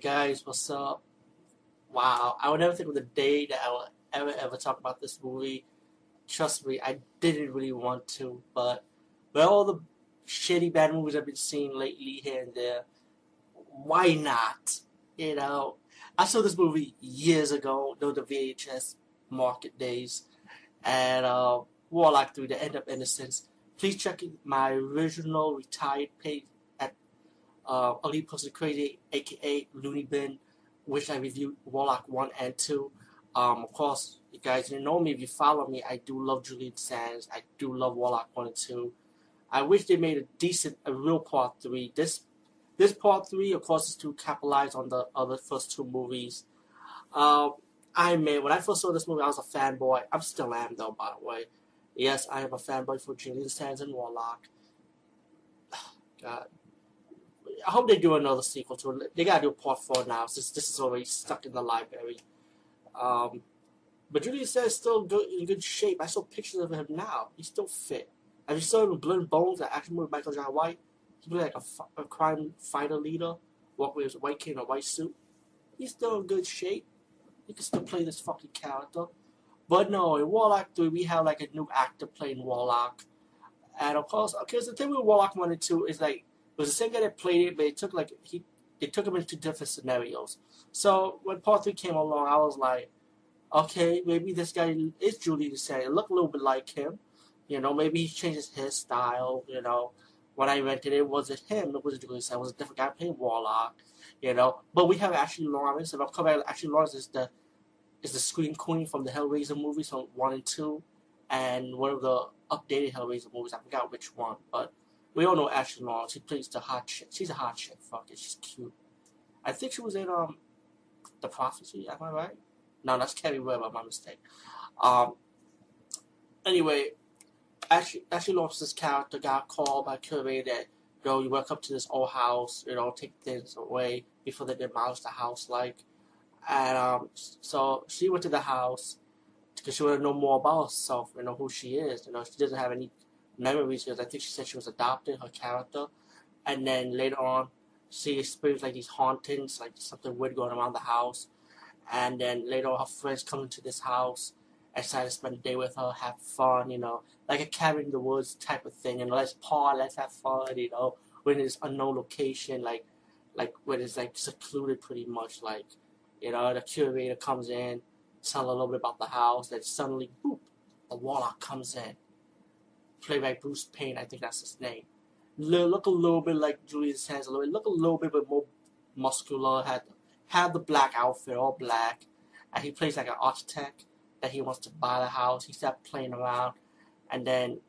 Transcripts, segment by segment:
guys, what's up? Wow, I would never think of the day that I will ever ever talk about this movie. Trust me, I didn't really want to, but with all the shitty bad movies I've been seeing lately here and there, why not? You know, I saw this movie years ago, though the VHS market days, and uh, Warlock 3, The End of Innocence. Please check my original retired page uh, Ali Posted Crazy, aka Looney Bin, which I reviewed Warlock 1 and 2. Um, of course, you guys didn't know me. If you follow me, I do love Julian Sands. I do love Warlock 1 and 2. I wish they made a decent, a real part 3. This this part 3, of course, is to capitalize on the other first two movies. Um, I mean, when I first saw this movie, I was a fanboy. I am still am, though, by the way. Yes, I am a fanboy for Julian Sands and Warlock. God, I hope they do another sequel to it. They gotta do part four now since this is already stuck in the library. Um, but Julian Sands still good, in good shape. I saw pictures of him now. He's still fit. Have you saw him in Blood Bones, that movie with Michael Jai White? He looked like a, a crime fighter leader, walk with his white kid and a white suit. He's still in good shape. He can still play this fucking character. But no, in Warlock 3, we have like a new actor playing Warlock. And of course, because the thing with Warlock 1 and 2 is like, was the same guy that played it, but it took like he they took him into different scenarios. So when part three came along, I was like, okay, maybe this guy is Julian Sands. It looked a little bit like him. You know, maybe he changes his style. You know, when I rented it, wasn't him. It was Julian Sands. It was a different guy playing Warlock. You know, but we have Ashley Laurence, I'll come back. Ashley Laurence is the is the screen queen from the Hellraiser movies from one and two, and one of the updated Hellraiser movies. I forgot which one, but we all know Ashley Laurence. She plays the hot chick. She's a hot chick. Fuck it. She's cute. I think she was in um, The Prophecy. Am I right? No, that's Carrie Weber. My mistake. Um. Anyway, Ashley Ashley Laurence's character got called by Kirby that you know you walk up to this old house, you know, take things away before they demolish the house, like. And um, so she went to the house because she wanted to know more about herself, you know, who she is. You know, she doesn't have any memories because I think she said she was adopted, her character. And then later on, she experienced like these hauntings, like something weird going around the house. And then later on, her friends come into this house and to spend the day with her, have fun, you know, like a cabin in the woods type of thing. And let's party, let's have fun, you know, when it's unknown location, like, like when it's like secluded pretty much, like, you know, the curator comes in, tell a little bit about the house, then suddenly, boop, the warlock comes in played by Bruce Payne, I think that's his name. Look a little bit like Julian Sands, a little bit, look a little bit more muscular, had had the black outfit, all black, and he plays like an architect that he wants to buy the house. He started playing around, and then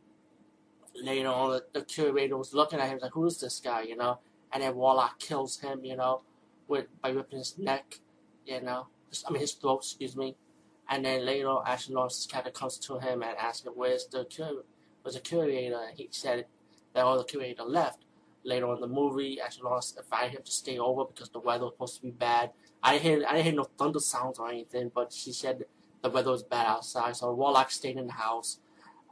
later on, the, the curator was looking at him like, "Who is this guy?" You know, and then Warlock kills him, you know, with by ripping his neck, you know, I mean his throat, excuse me. And then later on, Ashley Laurence's character comes to him and asks him, "Where's the curator?" Was a curator, and he said that all the curator left. Later on in the movie, Ashley Laurence invited him to stay over because the weather was supposed to be bad. I didn't hear, I didn't hear no thunder sounds or anything, but she said the weather was bad outside. So Warlock stayed in the house,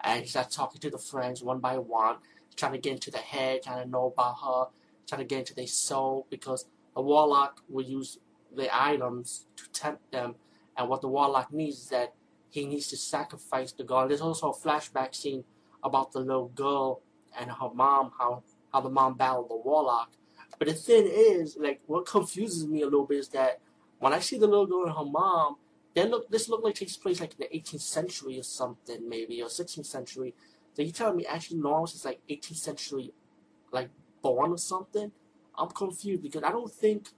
and he started talking to the friends one by one, trying to get into the head, trying to know about her, trying to get into their soul, because the Warlock will use the items to tempt them, and what the Warlock needs is that he needs to sacrifice the god. There's also a flashback scene about the little girl and her mom, how how the mom battled the warlock. But the thing is, like, what confuses me a little bit is that when I see the little girl and her mom, they look this look like takes place like in the 18th century or something, maybe or 16th century. So you telling me Ashley Laurence is like 18th century, like born or something? I'm confused because I don't think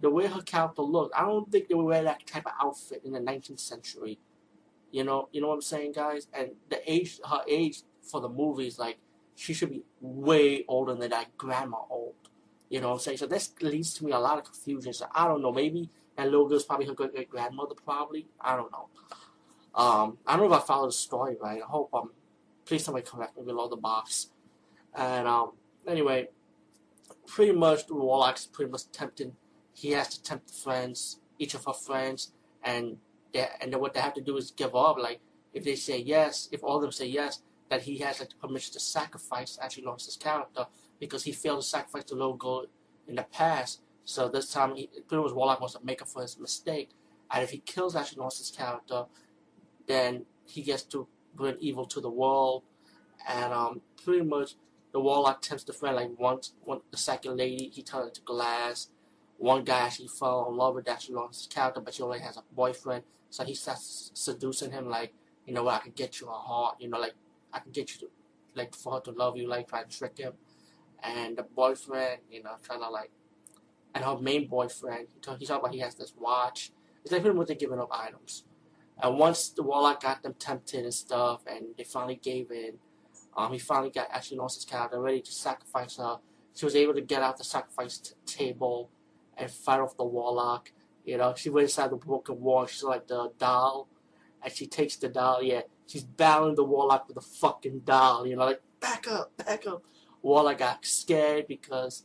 the way her character looks, I don't think they would wear that type of outfit in the 19th century. You know, you know what I'm saying, guys? And the age, her age for the movies, like she should be way older than that grandma old. You know what I'm saying? So this leads to me a lot of confusion. So I don't know. Maybe that little girl's probably her great grandmother. Probably. I don't know. Um, I don't know if I followed the story right. I hope um, please somebody correct me below the box. And um, anyway, pretty much the Warlock's pretty much tempting. He has to tempt the friends, each of her friends, and they, and then what they have to do is give up. Like if they say yes, if all of them say yes, that he has like the permission to sacrifice Ashley Laurence's character because he failed to sacrifice the little girl in the past So this time, he, much Warlock wants to make up for his mistake. And if he kills Ashley Laurence's character, then he gets to bring evil to the world. And um, pretty much the Warlock tempts the friend like once, one, the second lady, he turns into glass. One guy actually fell in love with Ashley Lawrence's character, but she only has a boyfriend. So he starts seducing him like, you know what, I can get you a heart, you know, like I can get you to, like for her to love you, like try to trick him. And the boyfriend, you know, trying to like, and her main boyfriend, he talk, he talked about he has this watch. It's like pretty they're giving up items. And once the Warlock got them tempted and stuff, and they finally gave in, um, he finally got Ashley Laurence's character ready to sacrifice her. She was able to get out the sacrifice t- table and fight off the Warlock. You know, she went inside the broken wall. She's like the doll, and she takes the doll. Yeah, she's battling the Warlock with a fucking doll. You know, like back up, back up. Warlock got scared because,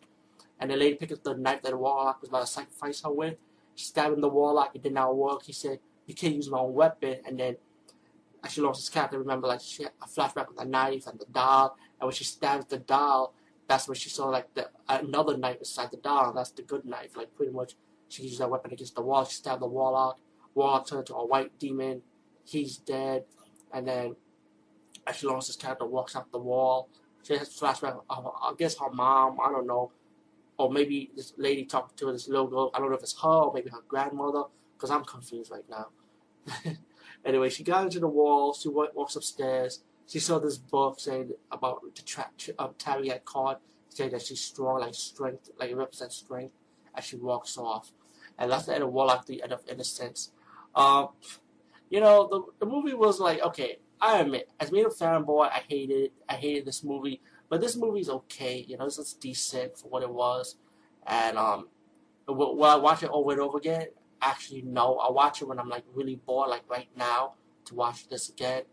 and the lady picked up the knife that the Warlock was about to sacrifice her with. She stabbed him the Warlock. It did not work. He said, "You can't use my own weapon." And then, Ashley Laurence's character. Remember, like she had a flashback with the knife and the doll, and when she stabs the doll, that's when she saw like the another knife beside the doll. That's the good knife. Like pretty much she used that weapon against the wall. She stabbed the warlock. Warlock turned into a white demon. He's dead. And then Ashley Laurence's character walks out the wall. She has flashback of, I guess, her mom. I don't know. Or maybe this lady talking to this little girl. I don't know if it's her or maybe her grandmother. Because I'm confused right now. anyway, she got into the wall. She walks upstairs. She saw this book saying about the tra- um, had caught, saying that she's strong, like strength, like it represents strength, as she walks off and that's the end of Warlock, the end of Innocence. Um, you know, the the movie was like okay. I admit, as being a fanboy, I hated it. I hated this movie, but this movie's okay. You know, it's decent for what it was, and um, will, will I watch it over and over again? Actually, no. I watch it when I'm like really bored, like right now, to watch this again.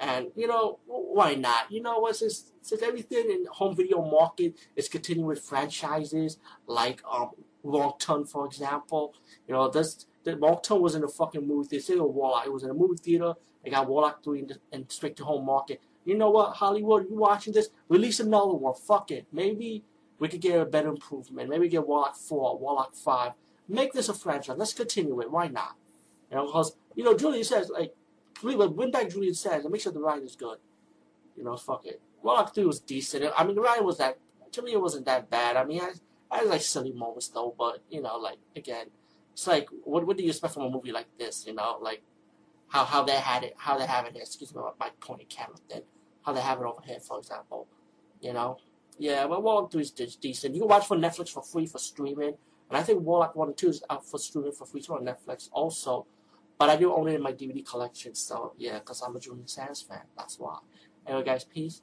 And you know why not? You know? Since since everything in home video market is continuing with franchises like um Wrong Turn, for example. You know, this the Wrong Turn was in a fucking movie theater. It was Warlock. It was in a movie theater. They got Warlock 3 and, and straight to home market. You know what, Hollywood, you watching this? Release another one. Fuck it. Maybe we could get a better improvement. Maybe get Warlock 4, Warlock 5. Make this a franchise. Let's continue it. Why not? You know, because, you know, Julian Sands, like, but when back Julian Sands, make sure the writing is good. You know, fuck it. Warlock 3 was decent. I mean, the writing was that, to me, it wasn't that bad. I mean, I, I like silly moments though, but you know, like again, it's like what what do you expect from a movie like this? You know, like how how they had it, how they have it. Excuse me, my pointy camera then. How they have it over here, for example. You know, yeah, but Warlock Two is decent. You can watch for Netflix for free for streaming, and I think Warlock One and Two is out for streaming for free too on Netflix also. But I do own it in my DVD collection, so yeah, because I'm a Julian Sands fan. That's why. Anyway, guys, peace.